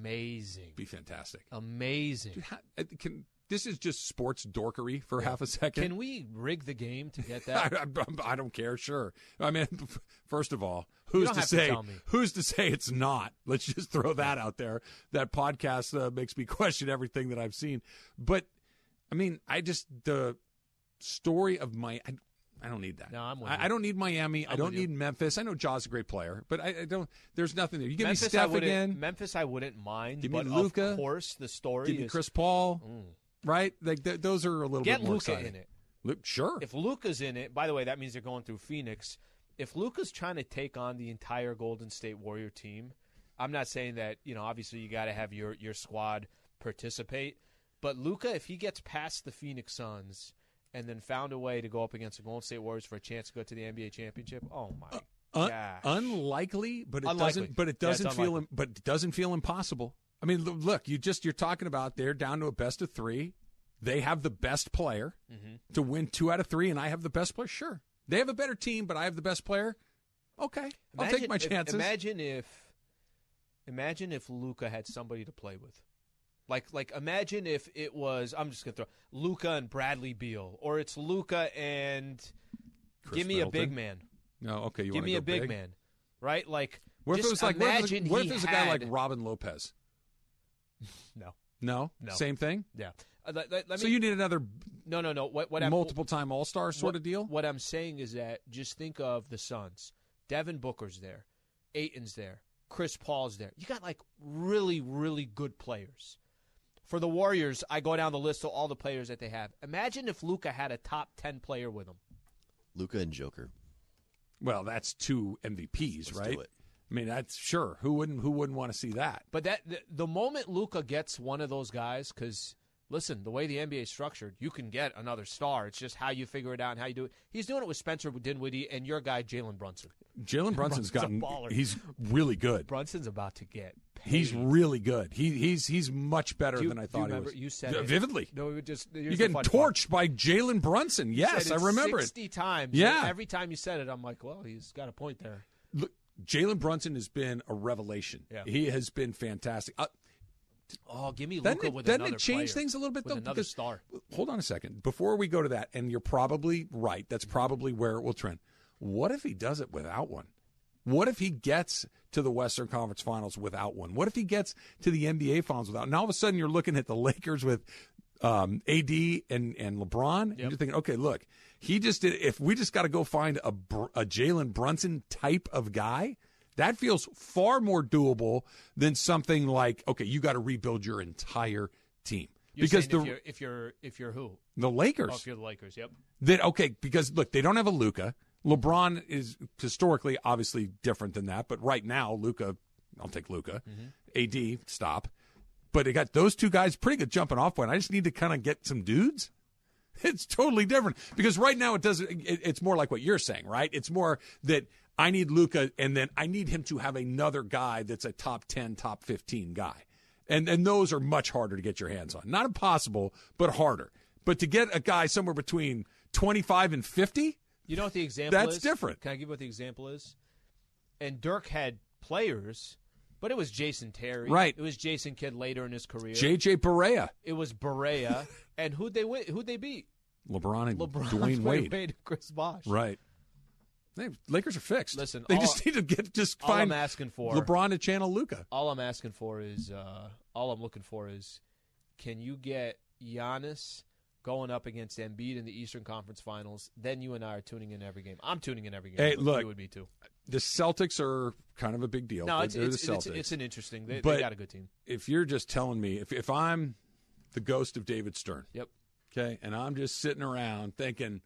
amazing. Be fantastic. Amazing. Dude, how, uh, can, this is just sports dorkery for half a second. Can we rig the game to get *laughs* that? I, I don't care. Sure. I mean, *laughs* first of all, who's to to say me. who's to say it's not? Let's just throw that out there. That podcast uh, makes me *laughs* question everything that I've seen. But I mean, I just the story of my. I, I don't need that. No, I'm with I, you. I don't need Miami. I I'm don't with you. need Memphis. I know Ja's is a great player, but I, I don't. There's nothing there. You give Memphis, me Steph again. Memphis, I wouldn't mind. Give me but Luka. Of course, the story Give me is Chris Paul. Mm. Right? Like th- those are a little get bit more Luka in it. Luke, sure. If Luka's in it, by the way, that means they're going through Phoenix. If Luka's trying to take on the entire Golden State Warrior team, I'm not saying that you know. Obviously, you got to have your your squad participate. But Luka, if he gets past the Phoenix Suns and then found a way to go up against the Golden State Warriors for a chance to go to the NBA championship, oh my Un- gosh! unlikely, but it Unlikely. doesn't. But it doesn't feel. unlikely. But it doesn't feel impossible. I mean, look, you just you're talking about they're down to a best of three. They have the best player Mm-hmm. to win two out of three, and I have the best player. Sure, they have a better team, but I have the best player. Okay, I'll take my if- chances. imagine if, imagine if Luka had somebody to play with, like like imagine if it was I'm just gonna throw Luka and Bradley Beal, or it's Luka and Chris give me a big man, no, okay, you give me a big, man, right? Like What if it was like what if it was- imagine what if it was a guy like Robin Lopez? *laughs* no, No, No. same thing. yeah. Uh, let, let- let so you need another no no no what what multiple time All Star sort what, of deal. What I'm saying is that just think of the Suns. Devin Booker's there, Ayton's there, Chris Paul's there. You got like really, really good players. For the Warriors, I go down the list of all the players that they have. Imagine if Luka had a top ten player with him. Luka and Joker. Well, that's two MVPs, Let's right? do it. I mean, that's sure. Who wouldn't? Who wouldn't want to see that? But that the, the moment Luca gets one of those guys, because listen, the way the NBA is structured, you can get another star. It's just how you figure it out and how you do it. He's doing it with Spencer Dinwiddie and your guy Jalen Brunson. Jalen Brunson's Brunson's gotten. He's really good. Brunson's about to get. Paid. He's really good. He he's he's much better you- than I do you thought he was. you said Yeah, it. vividly. No, we just You're getting funny part. torched by Jalen Brunson. Yes, I remember it. Sixty times. Yeah. Every time you said it, I'm like, well, he's got a point there. Look, Jalen Brunson has been a revelation. Yeah. He has been fantastic. Uh, Oh, give me Luka it, with doesn't another it change player, things a little bit though? another because star. hold on a second. Before we go to that, and you're probably right. That's probably where it will trend. What if he does it without one? What if he gets to the Western Conference Finals without one? What if he gets to the NBA Finals without? And all of a sudden, you're looking at the *laughs* Lakers with um, AD and and LeBron, and you're thinking, okay, look, he just did. If we just got to go find a a Jalen Brunson type of guy, that feels far more doable than something like, okay, you got to rebuild your entire team You're because the if you're, if you're if you're who? the Lakers Oh, if you're the Lakers, yep. that okay because look they don't have a Luka. LeBron is historically obviously different than that, but right now Luka, I'll take Luka. Mm-hmm. AD stop, but they got those two guys pretty good jumping off point. I just need to kind of get some dudes. *laughs* It's totally different because right now it doesn't. It, it's more like what you're saying, right? It's more that I need Luka, and then I need him to have another guy that's a top ten, top fifteen guy, and and those are much harder to get your hands on. Not impossible, but harder. But to get a guy somewhere between twenty five and fifty, You know what the example That's is? different. Can I give you what the example is? And Dirk had players, but it was Jason Terry. Right. It was Jason Kidd later in his career. JJ Barea, it was Barea. *laughs* and who'd they win? Who'd they beat? LeBron and LeBron, *laughs* Dwyane Wade, and Chris Bosh. right? They, Lakers are fixed. Listen, they all- just *laughs* need to get just all I'm asking for- LeBron to channel Luka. All I'm asking for is, uh, all I'm looking for is, can you get Giannis going up against Embiid in the Eastern Conference Finals? Then you and I are tuning in every game. I'm tuning in every game. Hey, look, you would be too. The Celtics are kind of a big deal. No, it's they're it's, the it's, Celtics. it's an interesting. They, But- they got a good team. if you're just telling me, if if I'm the ghost of David Stern, Yep. okay, and I'm just sitting around thinking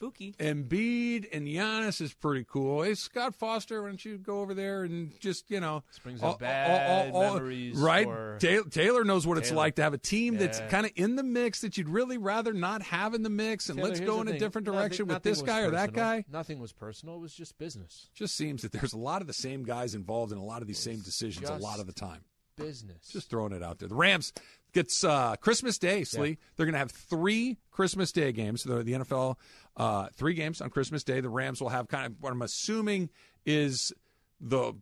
Spooky. Embiid and Giannis is pretty cool. Hey, Scott Foster, why don't you go over there and just you know, brings up bad memories right? Taylor, Taylor knows what it's like to have a team that's kind of in the mix that you'd really rather not have in the mix, and Taylor, let's go in a thing. different Nothing- direction with nothing this was guy or that guy. Nothing was personal. It was just business. Just seems that there's a lot of the same guys involved in a lot of these same decisions a lot of the time. Business. Just throwing it out there. The Rams gets uh, Christmas Day, Slee. They're going to have three Christmas Day games. The, the NFL, uh, three games on Christmas Day. The Rams will have kind of what I'm assuming is the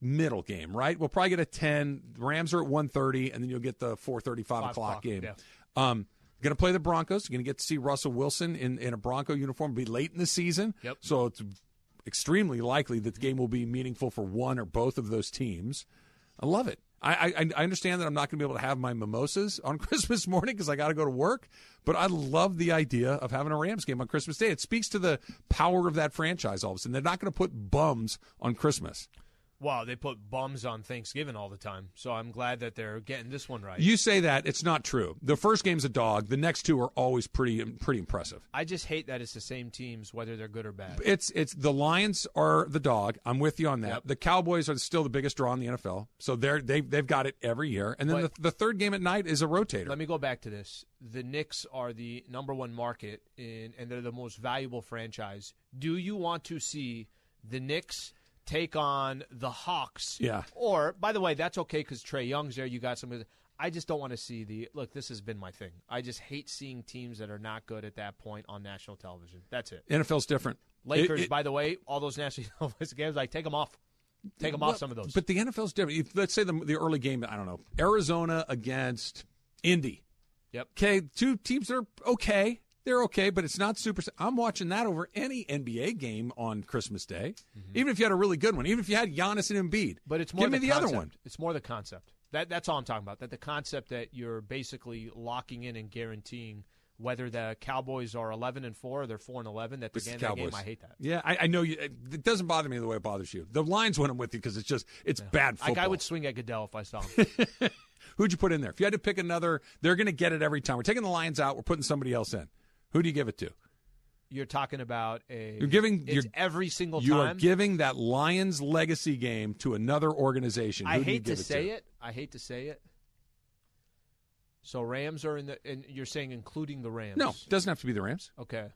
middle game, right? We'll probably get a 10. The Rams are at 1.30, and then you'll get the 4.35 o'clock, o'clock, game. yeah. Um, going to play the Broncos. You're going to get to see Russell Wilson in, in a Bronco uniform. Be late in the season. Yep. So it's extremely likely that the game will be meaningful for one or both of those teams. I love it. I, I, I understand that I'm not going to be able to have my mimosas on *laughs* Christmas morning because I got to go to work, but I love the idea of having a Rams game on Christmas Day. It speaks to the power of that franchise all of a sudden. They're not going to put bums on Christmas. Wow, they put bums on Thanksgiving all the time. So I'm glad that they're getting this one right. You say that it's not true. The first game's a dog. The next two are always pretty pretty impressive. I just hate that it's the same teams, whether they're good or bad. It's it's the Lions are the dog. I'm with you on that. Yep. The Cowboys are still the biggest draw in the NFL, so they're they they've got it every year. And then But- the, the third game at night is a rotator. Let me go back to this. The Knicks are the number one market in, and they're the most valuable franchise. Do you want to see the Knicks take on the Hawks? Yeah. Or, by the way, that's okay because Trae Young's there. You got some. I just don't want to see the look. This has been my thing. I just hate seeing teams that are not good at that point on national television. That's it. NFL's different. Lakers, It- it- by the way, all those national *laughs* television games, like take them off. Take them Well, off some of those. But the NFL's different. If, let's say the the early game. I don't know Arizona against Indy. Yep. Okay, two teams that are okay. They're okay, but it's not super. I'm watching that over any NBA game on Christmas Day, even if you had a really good one. Even if you had Giannis and Embiid. Mm-hmm. But it's more give me the, the other concept. one. It's more the concept. That that's all I'm talking about. That the concept that you're basically locking in and guaranteeing whether the Cowboys are 11 and four or they're four and 11, that the the game, that game, I hate that. Yeah, I, I know you. It doesn't bother me the way it bothers you. The lines when I'm with you because it's just it's bad football. Like I would swing at Goodell if I saw him. *laughs* Who'd you put in there? If you had to pick another, they're going to get it every time. We're taking the Lions out. We're putting somebody else in. Who do you give it to? You're talking about a. You're giving- It's you're- every single You are giving that Lions legacy game to another organization. Who I hate to give say to? it. I hate to say it. So Rams are in the, and you're saying including the Rams. No, it doesn't have to be the Rams. Okay.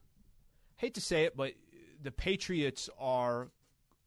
Hate to say it, but the Patriots are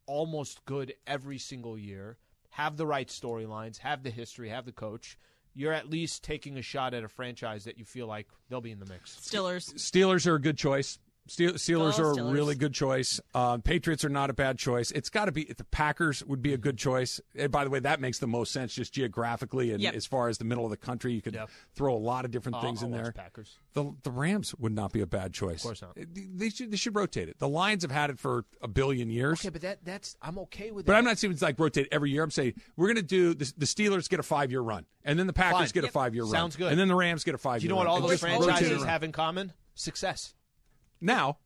almost good every single year. Have the right storylines, have the history, have the coach. You're at least taking a shot at a franchise that you feel like they'll be in the mix. Stillers. Steelers are a good choice. Steel- Steelers Go are a really good choice. Um, Patriots are not a bad choice. It's got to be the Packers would be a good choice. And by the way, that makes the most sense just geographically and Yep. as far as the middle of the country. You could Yep. throw a lot of different I'll- things I'll in there. Packers. The the Rams would not be a bad choice. Of course not. They should they should rotate it. The Lions have had it for a billion years. Okay, but that that's I'm okay with But that. I'm not saying it's like rotate every year. I'm saying we're going to do the, the Steelers get a five year run, and then the Packers Fine. get a five year run. Sounds good. And then the Rams get a five Do you know what all those just rotate it franchises have in common? Success. Now,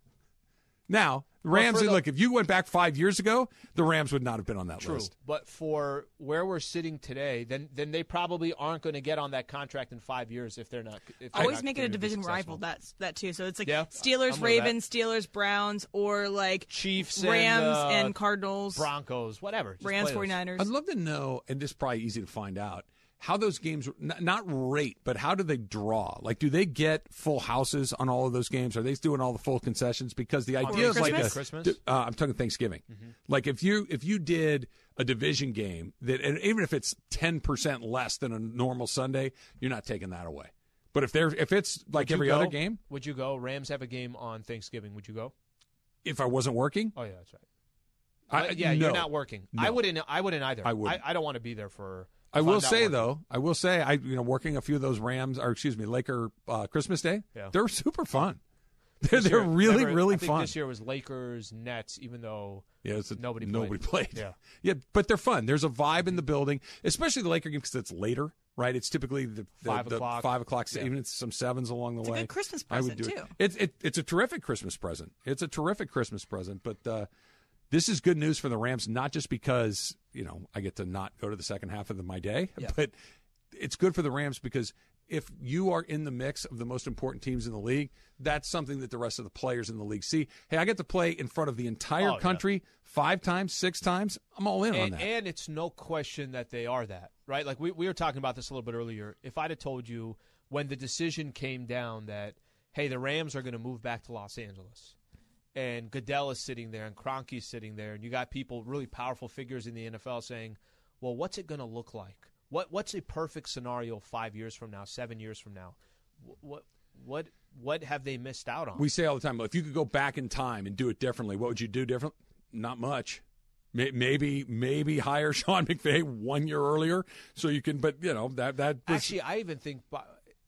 now the Well, Rams. the- look, if you went back five years ago, the Rams would not have been on that True, list. but for where we're sitting today, then then they probably aren't going to get on that contract in five years if they're not. If they're Always not make it a going to be division rival. That's that too. So it's like Yeah, Steelers, I'm Ravens, Steelers, Browns, or like Chiefs, and, Rams uh, and Cardinals, Broncos, whatever. Just Rams, play those. 49ers. I'd love to know, and this is probably easy to find out, how those games not rate, but how do they draw? Like, do they get full houses on all of those games? Are they doing all the full concessions? Because the idea is like a Christmas? Christmas? Uh, I'm talking Thanksgiving. Like if you if you did a division game that, and even if it's ten percent less than a normal Sunday, you're not taking that away. But if there if it's like Would every go? other game, Would you go? Rams have a game on Thanksgiving. Would you go? if I wasn't working, Oh yeah, that's right. I, yeah, no. you're not working. No. I wouldn't. I wouldn't either. I wouldn't. I, don't want to be there for. I will say working. though, I will say, I you know, working a few of those Rams or excuse me, Laker uh, Christmas Day, Yeah. they're super fun. They're, *laughs* This they're year- really remember, really I think fun. This year was Lakers Nets, even though Yeah, it's a, Nobody nobody played. played. Yeah. *laughs* yeah, but they're fun. There's a vibe in the building, especially the Laker game because it's later, right? It's typically the, the Five the o'clock. five o'clock, Yeah. even it's some sevens along the It's a way. good Christmas I would present, do it. too. It's it, it's a terrific Christmas present. It's a terrific Christmas present, but. uh this is good news for the Rams, not just because you know I get to not go to the second half of the, my day, *laughs* but it's good for the Rams because if you are in the mix of the most important teams in the league, that's something that the rest of the players in the league see. Hey, I get to play in front of the entire Oh, yeah. country five times, six times. I'm all in on and, that. and it's no question that they are that, right? Like we, we were talking about this a little bit earlier. If I'd have told you when the decision came down that, hey, the Rams are going to move back to Los Angeles, and Goodell is sitting there, and Kroenke's sitting there, and you got people, really powerful figures in the NFL saying, well, what's it going to look like? What What's a perfect scenario five years from now, seven years from now? What what what have they missed out on? we say all the time, well, if you could go back in time and do it differently, what would you do different? Not much. Maybe, maybe hire *laughs* Sean McVay one year earlier, so you can. But you know that that was, Actually, I even think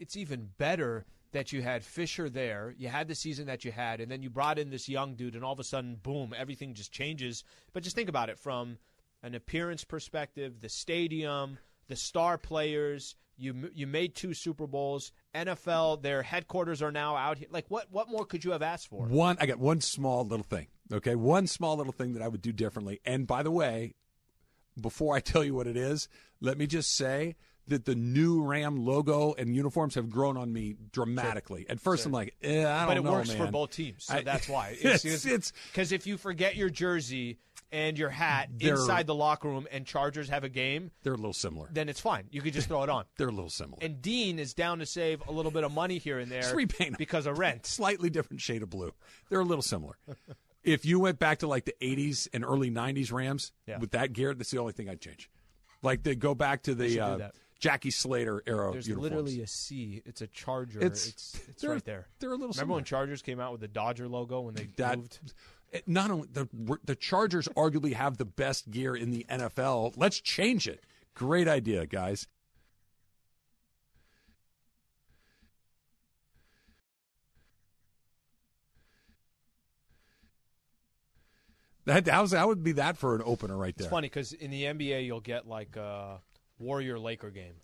it's even better that you had Fisher there. You had the season that you had, and then you brought in this young dude, and all of a sudden, boom, everything just changes. But just think about it from an appearance perspective, the stadium, the star players. You you made two Super Bowls. NFL, their headquarters are now out here. Like what what more could you have asked for? One, I got one small little thing. Okay, one small little thing that I would do differently. And by the way, before I tell you what it is, let me just say that the new Ram logo and uniforms have grown on me dramatically. At first, I'm like, eh, I don't know, but it know, works for both teams, so I- that's why. *laughs* It's- it's- because if you forget your jersey and your hat inside the locker room, and Chargers have a game, They're a little similar. then it's fine. You could just throw it on. *laughs* They're a little similar. And Dean is down to save a little bit of money here and there *laughs* Just repaint because of rent. Slightly different shade of blue. They're a little similar. if you went back to like the 80s and early 90s Rams Yeah. with that gear, that's the only thing I'd change. Like they go back to the uh. Jackie Slater era There's uniforms. literally a C. It's a Charger. It's- It's it's, right there. they're a little Remember similar. when Chargers came out with the Dodger logo when they that moved? *laughs* it- not only the the Chargers arguably have the best gear in the NFL. Let's change it. Great idea, guys. That that, was, that would be that for an opener right there. It's funny because in the NBA you'll get like a Warrior Laker game.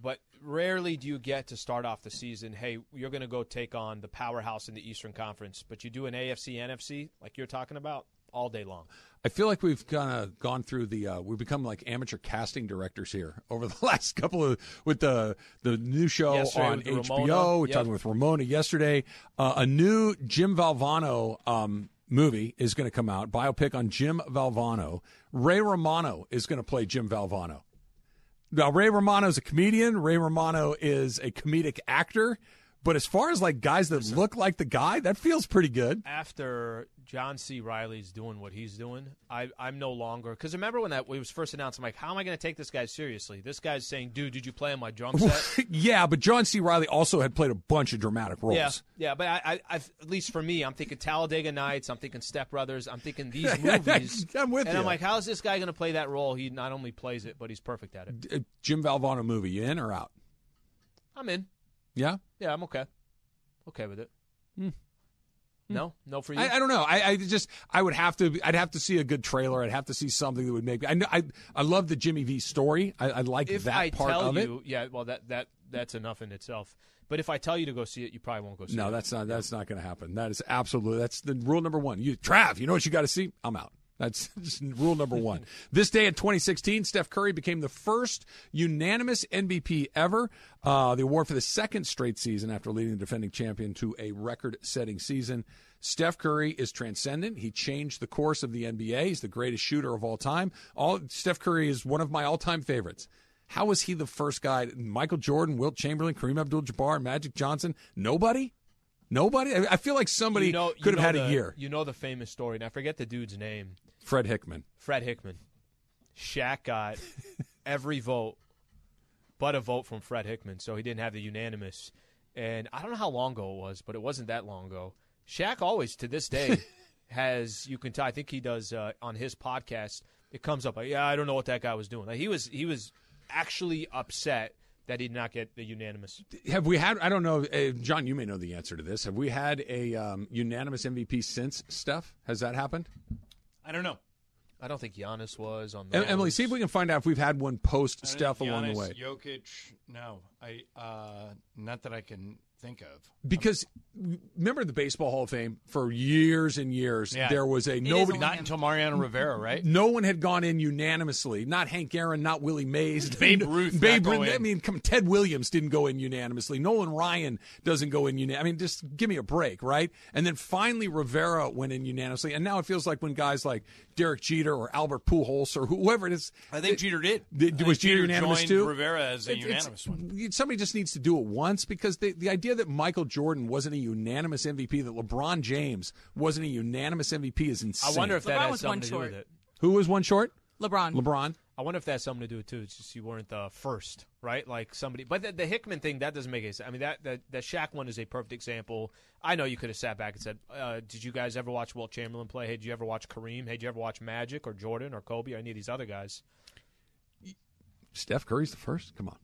but rarely do you get to start off the season. Hey, you're going to go take on the powerhouse in the Eastern Conference, but you do an AFC NFC like you're talking about all day long. I feel like we've kind of gone through the uh, we've become like amateur casting directors here *laughs* over the last couple of with the the new show Yesterday on HBO. We're Yep. talking with Ramona yesterday. Uh, a new Jim Valvano um, movie is going to come out. Biopic on Jim Valvano. Ray Romano is going to play Jim Valvano. Now Ray Romano is a comedian. Ray Romano is a comedic actor. But as far as like guys that look like the guy, that feels pretty good. After John C. Reilly's doing what he's doing, I, I'm no longer because remember when that it was first announced, I'm like, how am I going to take this guy seriously? This guy's saying, "Dude, did you play on my drum *laughs* set?" yeah, but John C. Reilly also had played a bunch of dramatic roles. Yeah, yeah, but I, I, I've, at least for me, I'm thinking Talladega Nights, I'm thinking Step Brothers, I'm thinking these *laughs* movies. I'm with and you. I'm like, how is this guy going to play that role? He not only plays it, but he's perfect at it. Uh, Jim Valvano movie, you in or out? I'm in. Yeah, Yeah, I'm okay. Okay with it. Hmm. Hmm. No, no for you. I, I don't know. I, I just I would have to. I'd have to see a good trailer. I'd have to see something that would make. me I know. I I love the Jimmy V story. I, I like if that I part tell of it. you, yeah, well, that that that's enough in itself. But if I tell you to go see it, you probably won't go see it. No, that's not. That's not going to happen. That is absolutely. That's the rule number one. You, Trav, you know what you got to see? I'm out. That's *laughs* just rule number one. this day in 2016, Steph Curry became the first unanimous MVP ever. Uh, the award for the second straight season after leading the defending champion to a record-setting season. Steph Curry is transcendent. He changed the course of the NBA. He's the greatest shooter of all time. All Steph Curry is one of my all-time favorites. How was he the first guy? Michael Jordan, Wilt Chamberlain, Kareem Abdul-Jabbar, Magic Johnson. Nobody. Nobody. I I feel like somebody you know, could have had the, a year. You know the famous story, and I forget the dude's name. Fred Hickman. Fred Hickman. Shaq got *laughs* every vote but a vote from Fred Hickman, so he didn't have the unanimous. And I don't know how long ago it was, but it wasn't that long ago. Shaq always, to this day, *laughs* has you can tell. I think he does uh, on his podcast. It comes up, like, yeah, I don't know what that guy was doing. Like he was, he was actually upset that he did not get the unanimous. Have we had? I don't know, uh, John. You may know the answer to this. Have we had a um, unanimous MVP since Steph? Has that happened? I don't know. I don't think Giannis was on the Emily, see if we can find out if we've had one post I don't Steph along the way. Jokic, no, I uh, not that I can think of. Because remember the Baseball Hall of Fame for years and years, Yeah. there was a It is nobody. not until Mariano Rivera, right? No one had gone in unanimously. Not Hank Aaron, not Willie Mays, *laughs* Babe Ruth Babe not go Ruth. I mean, come, Ted Williams didn't go in unanimously. Nolan Ryan doesn't go in unanimously. I mean, just give me a break, right? And then finally Rivera went in unanimously, and now it feels like when guys like Derek Jeter or Albert Pujols or whoever it is, I think Jeter did. Did- was Jeter unanimous joined too? Rivera as a It's- it's- unanimous one. Somebody just needs to do it once because the, the idea that Michael Jordan wasn't a unanimous MVP, that LeBron James wasn't a unanimous MVP is insane. I wonder if that has was one something to do with it. who was one short? LeBron. LeBron. I wonder if that has something to do with it too. It's just you weren't the first, right? Like somebody, but the, the Hickman thing that doesn't make any sense. I mean, that that the Shaq one is a perfect example. I know you could have sat back and said, uh, "Did you guys ever watch Wilt Chamberlain play? Hey, did you ever watch Kareem? Hey, did you ever watch Magic or Jordan or Kobe or any of these other guys?" Steph Curry's the first. Come on,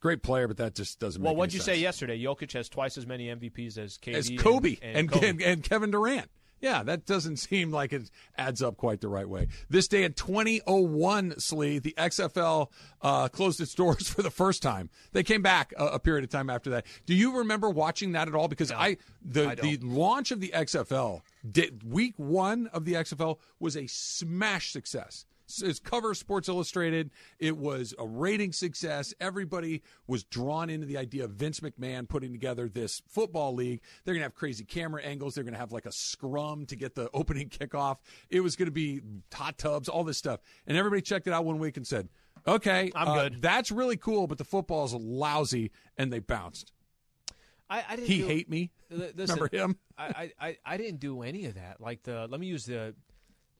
great player, but that just doesn't. Well, make what'd you sense. say yesterday? Jokic has twice as many MVPs as KD as Kobe and, and, Kobe. and, and Kevin Durant. Yeah, that doesn't *laughs* seem like it adds up quite the right way. This day in 2001, Slee, the XFL uh, closed its *laughs* doors for the first time. They came back a, a period of time after that. Do you remember watching that at all? Because I the I the launch of the XFL, did, week one of the XFL was a smash success. It's cover Sports Illustrated. It was a rating success. Everybody was drawn into the idea of Vince McMahon putting together this football league. They're going to have crazy camera angles. They're going to have like a scrum to get the *laughs* opening kickoff. It was going to be hot tubs, all this stuff. And everybody checked it out one week and said, okay, I'm uh, good. That's really cool, but the football is lousy. And they bounced. I, I didn't He do- hate me. Listen, Remember him? I, I, I, I didn't do any of that. Like the let me use the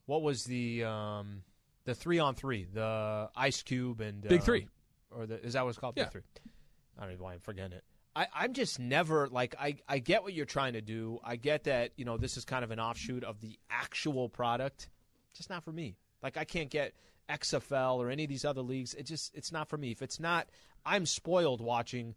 what was the um the three on three the Ice Cube and Big uh, Three. or the is that what it's called Yeah. Big Three? I don't know why I'm forgetting it. I, I'm just never like I, I get what you're trying to do. I get that you know this is kind of an offshoot of the actual product. Just not for me. Like I can't get XFL or any of these other leagues. It just it's not for me. If it's not, I'm spoiled watching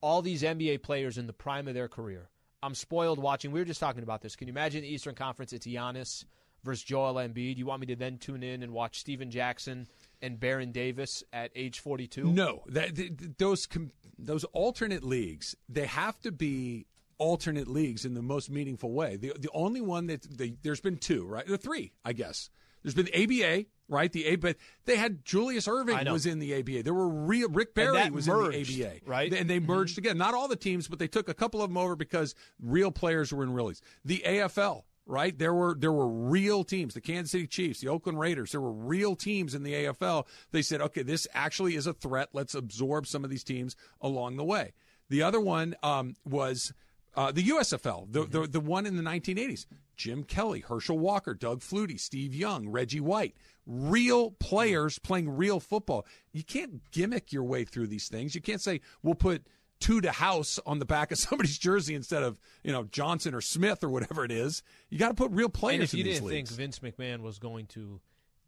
all these NBA players in the prime of their career. I'm spoiled watching. We were just talking about this. Can you imagine the Eastern Conference? It's Giannis versus Joel Embiid. You want me to then tune in and watch Stephen Jackson and Baron Davis at age 42? No, that th- th- those com- those alternate leagues they have to be alternate leagues in the most meaningful way. The the only one that the, there's been two, right? The three, I guess. There's been the ABA, right? The A, but they had Julius Erving was in the ABA. There were real Rick Barry was merged, in the ABA, right? And they mm-hmm. merged together. Not all the teams, but they took a couple of them over because real players were in realies. The AFL. Right there were there were real teams, the Kansas City Chiefs, the Oakland Raiders. There were real teams in the AFL. They said, okay, this actually is a threat. Let's absorb some of these teams along the way. The other one um, was uh, the USFL, the, the the one in the 1980s. Jim Kelly, Herschel Walker, Doug Flutie, Steve Young, Reggie White, real players playing real football. You can't gimmick your way through these things. You can't say we'll put two to house on the back of *laughs* somebody's jersey instead of you know Johnson or Smith or whatever it is. You got to put real players And if in you didn't leagues. think Vince McMahon was going to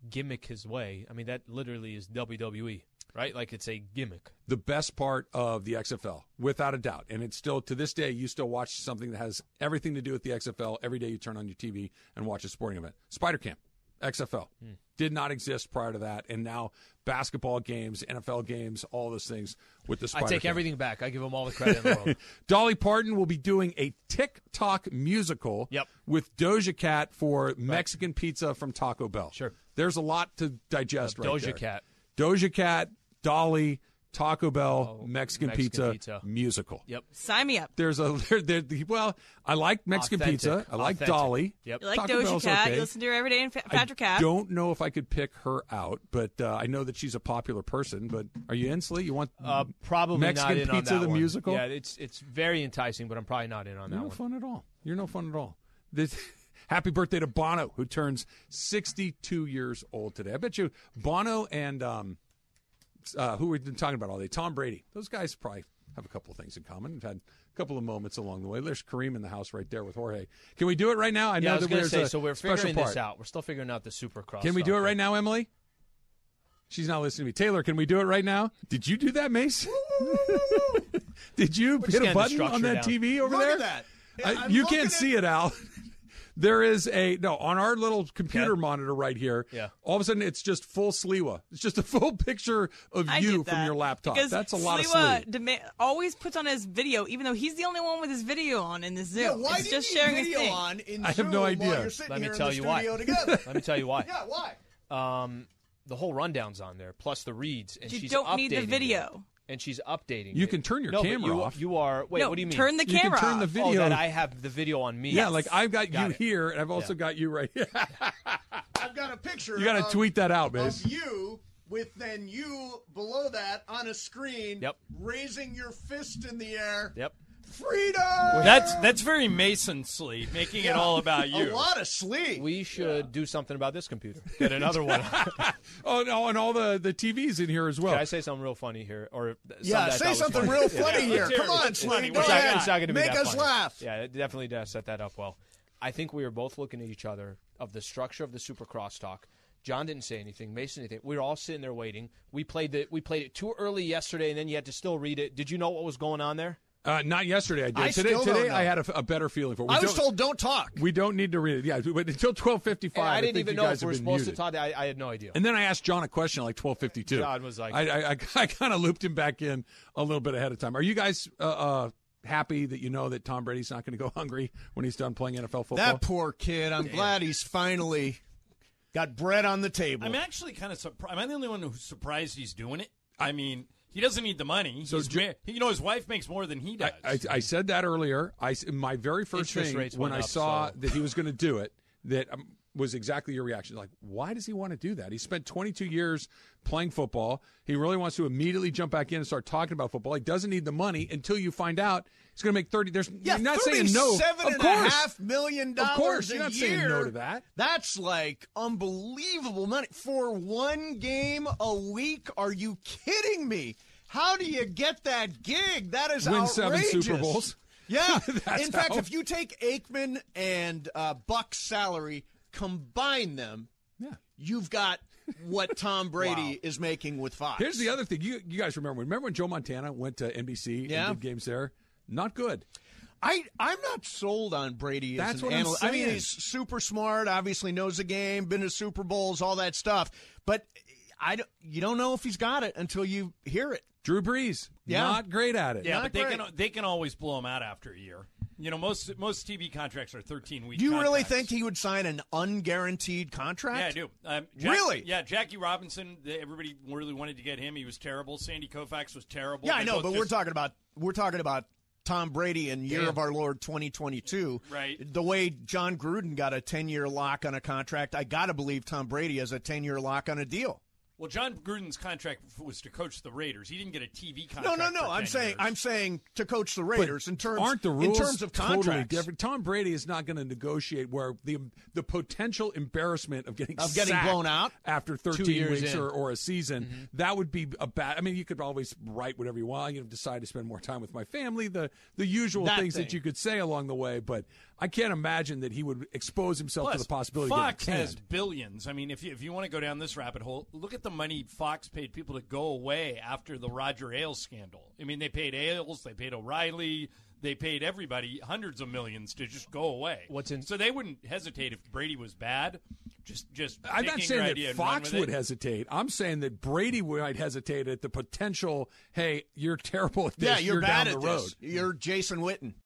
gimmick his way, I mean, that literally is WWE, right? Like it's a gimmick. the best part of the XFL, without a doubt. And it's still, to this day, you still watch something that has everything to do with the XFL every day you turn on your TV and watch a sporting event. Spidercam, XFL. Hmm. Did not exist prior to that. And now basketball games, NFL games, all those things with the I take Camp. everything back. I give them all the credit in the world. *laughs* Dolly Parton will be doing a TikTok musical Yep. with Doja Cat for Mexican pizza from Taco Bell. Sure. There's a lot to digest right Doja there. Cat. Doja Cat, Dolly, Taco Bell, Oh, Mexican, Mexican pizza, pizza. musical. Yep. Sign me up. There's a *laughs* there, there, well, I like Mexican Authentic. pizza. I like Authentic. Dolly. Yep. You like Taco Doja Bell's Cat. okay. You listen to her every day in Fa- I Patrick Cat. don't know if I could pick her out, but uh, I know that she's a popular person. But are you in, Slee? You want Uh, probably Mexican not in Pizza on that the one. musical? Yeah, it's it's very enticing, but I'm probably not in on that You're no one. fun at all. You're no fun at all. This, *laughs* happy birthday to Bono, who turns 62 years old today. I bet you Bono and um, uh, who we've been talking about all day, Tom Brady. Those guys probably have a couple of things in common. We've had a couple of moments along the way. There's Kareem in the house right there with Jorge. Can we do it right now? I Yeah, know I was that going to say. So we're special figuring part. this out. We're still figuring out the Supercross. Can we do it right now, Emily? She's not listening to me. Taylor, can we do it right now? Did you do that, Mace? Did you just hit a button on that down. TV over Look there? at that. I'm you can't at- see it, Al. There is a no on our little computer monitor right here. Yeah. All of a sudden, it's just full Sliwa. It's just a *laughs* full picture of I you from your laptop. Because That's a lot of Sliwa Slee. dema- always puts on his video, even though he's the only one with his video on in the Zoom. Yeah, why it's do just you need sharing his video thing. on in *laughs* I have Zoom no idea. Let me tell you why. *laughs* Let me tell you why. yeah, why? Um, the whole rundown's on there, plus the reads, and You she's don't need the updating it. video. And she's updating. You it. can turn your no, camera you, off. You are. Wait, no, what do you mean? turn the camera. You can camera turn the video. Oh, that I have the video on me. Yeah, like I've got, Got you it. here, and I've also Yeah. got you right here. *laughs* I've got a picture. You got to tweet that out, man. of you with then you below that on a screen. Yep. Raising your fist in the air. Yep. Freedom. That's that's very Mason sleep, making it all about you. A lot of sleep. We should do something about this computer. *laughs* Get another one. Can *laughs* Oh no, and all the the TVs in here as well. Can I say something real funny here, or yeah, something say something funny? real Yeah. funny here. let's Come on, It's Go It's not, ahead. it's not going to be Make that us funny. laugh. Yeah, it definitely does set that up well. I think we were both looking at each other of the structure of the Super Crosstalk. John didn't say anything. Mason anything. We were all sitting there waiting. We played the we played it too early yesterday, and then you had to still read it. Did you know what was going on there? Uh, not yesterday. I did. I today, still don't today know. I had a, a better feeling for. it. We I was told don't talk. we don't need to read it. Yeah, but until twelve fifty five. I didn't think even you know if we were supposed muted. to talk. I, I had no idea. And then I asked John a question at like twelve fifty two. John was like- I I, I, *laughs* I kind of looped him back in a little bit ahead of time. Are you guys uh, uh, happy that you know that Tom Brady's not going to go *laughs* hungry when he's done playing NFL football? That poor kid. I'm glad he's finally got bread on the table. I'm actually kind of surprised. Am I the only one who's surprised he's doing it? I mean, he doesn't need the money. So you know, his wife makes more than he does. I, I, I said that earlier. I my very first Interest thing when I up, saw so- that he was going to do it that um, was exactly your reaction. Like, why does he want to do that? He spent 22 years playing football. He really wants to immediately jump back in and start talking about football. He doesn't need the money until you find out he's going to make 30. There's yeah, you're not saying no. Seven Of and a course, half million dollars of course, you're not year. saying no to that. That's like unbelievable money for one game a week. Are you kidding me? How do you get that gig? That is Win seven. Super Bowls. Yeah. *laughs* In fact, how- if you take Aikman and uh, Buck's salary, combine them, Yeah. you've got what Tom *laughs* Brady is making with Fox. Here's the other thing. You you guys remember? Remember when Joe Montana went to NBC Yeah. and did games there? Not good. I I'm not sold on Brady. That's as an I'm analyst. I mean, he's super smart. Obviously knows the game. Been to Super Bowls, all that stuff. But I don't, you don't know if he's got it until you hear it. Drew Brees, Yeah. not great at it. Yeah, Not but they can they can always blow him out after a year. You know, most most TV contracts are 13 weeks. Do you really think he would sign an unguaranteed contract? Yeah, I do. Um, Jack- Really? Yeah, Jackie Robinson. Everybody really wanted to get him. He was terrible. Sandy Koufax was terrible. Yeah, I know, but we're talking about we're talking about Tom Brady in year Yeah. of our Lord 2022. Right. The way Jon Gruden got a 10-year lock on a contract, I got to believe Tom Brady has a 10-year lock on a deal. Well, Jon Gruden's contract was to coach the Raiders. He didn't get a TV contract. no, no. for I'm 10 saying years. I'm saying to coach the Raiders in terms Aren't the rules in terms of totally contracts. different? Tom Brady is not going to negotiate where the the potential embarrassment of getting Of getting blown out? after 13 weeks or, or a season. Mm-hmm. That would be a bad. I mean, you could always write whatever you want. You know, decide to spend more time with my family. The the usual That things thing. that you could say along the way. But I can't imagine that he would expose himself Plus, to the possibility Fox of getting has canned. billions. I mean, if you, if you want to go down this rabbit hole, look at the money Fox paid people to go away after the Roger Ailes scandal. I mean, they paid Ailes, they paid O'Reilly, they paid everybody hundreds of millions to just go away. What's in- so they wouldn't hesitate if Brady was bad. Just just I'm not saying your that idea and run Fox would it. hesitate. I'm saying that Brady might hesitate at the potential. Hey, you're terrible at this. yeah, you're, bad down at the road. this. You're Jason Witten.